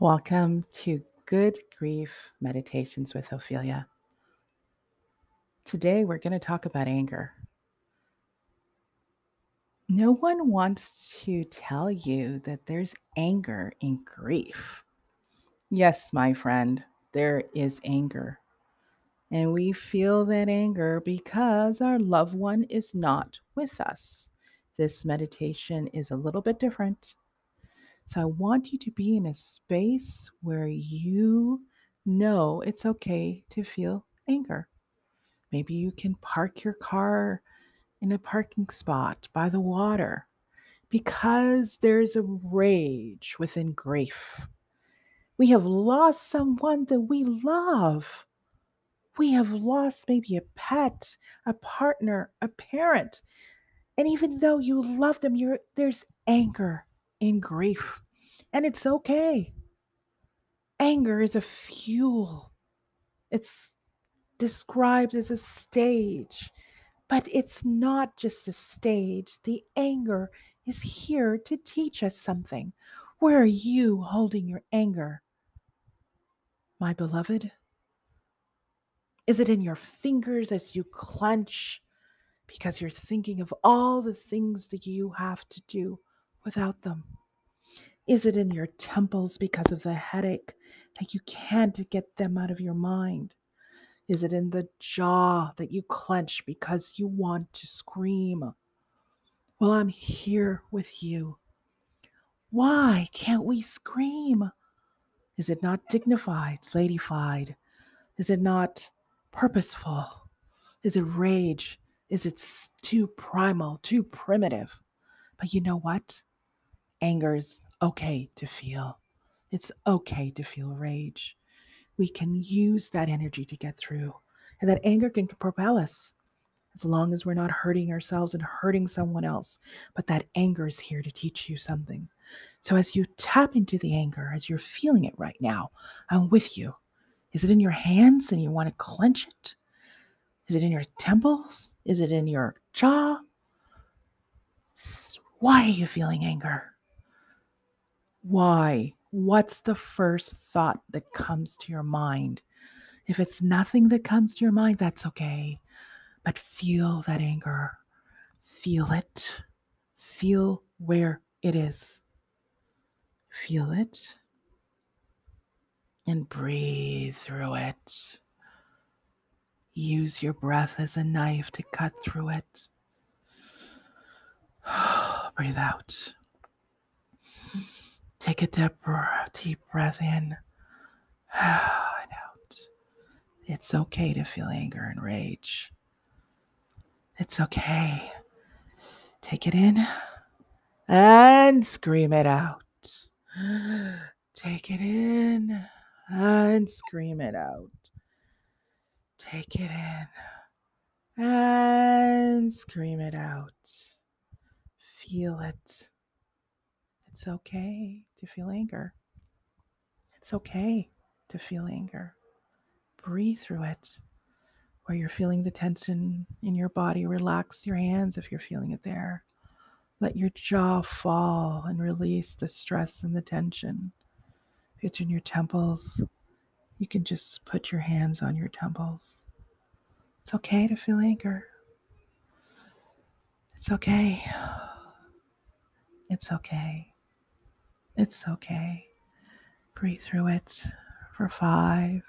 Welcome to Good Grief Meditations with Ophelia. Today we're going to talk about anger. No one wants to tell you that there's anger in grief. Yes, my friend, there is anger. And we feel that anger because our loved one is not with us. This meditation is a little bit different so I want you to be in a space where you know it's okay to feel anger. Maybe you can park your car in a parking spot by the water because there's a rage within grief. We have lost someone that we love. We have lost maybe a pet, a partner, a parent. And even though you love them, there's anger in grief. And it's okay. Anger is a fuel. It's described as a stage, but it's not just a stage. The anger is here to teach us something. Where are you holding your anger? My beloved? Is it in your fingers as you clench because you're thinking of all the things that you have to do without them? Is it in your temples because of the headache that you can't get them out of your mind? Is it in the jaw that you clench because you want to scream? Well, I'm here with you. Why can't we scream? Is it not dignified, ladyfied? Is it not purposeful? Is it rage? Is it too primal, too primitive? But you know what? Anger's okay to feel. It's okay to feel rage. We can use that energy to get through, and that anger can propel us as long as we're not hurting ourselves and hurting someone else. But that anger is here to teach you something. So as you tap into the anger, as you're feeling it right now, I'm with you. Is it in your hands and you want to clench it? Is it in your temples? Is it in your jaw? Why are you feeling anger? Why? What's the first thought that comes to your mind? If it's nothing that comes to your mind, that's okay. But feel that anger. Feel it. Feel where it is. Feel it. And breathe through it. Use your breath as a knife to cut through it. breathe out. Take a deep, deep breath in and out. It's okay to feel anger and rage. It's okay. Take it in and scream it out. Take it in and scream it out. Take it in and scream it out. Feel it. It's okay to feel anger. It's okay to feel anger. Breathe through it. Where you're feeling the tension in your body, relax your hands if you're feeling it there. Let your jaw fall and release the stress and the tension. If it's in your temples, you can just put your hands on your temples. It's okay to feel anger. It's okay. It's okay. It's okay. Breathe through it for five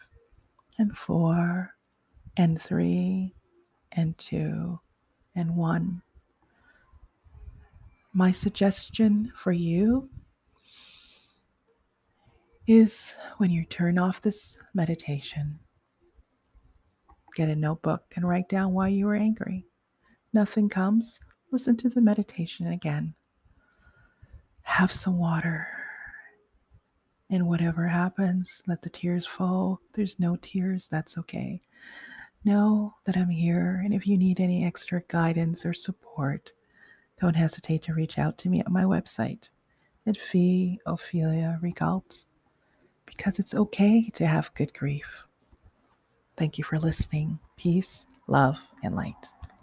and four and three and two and one. My suggestion for you is when you turn off this meditation, get a notebook and write down why you were angry. Nothing comes, listen to the meditation again. Have some water and whatever happens, let the tears fall. There's no tears, that's okay. Know that I'm here, and if you need any extra guidance or support, don't hesitate to reach out to me at my website at Fee Ophelia Regalt because it's okay to have good grief. Thank you for listening. Peace, love, and light.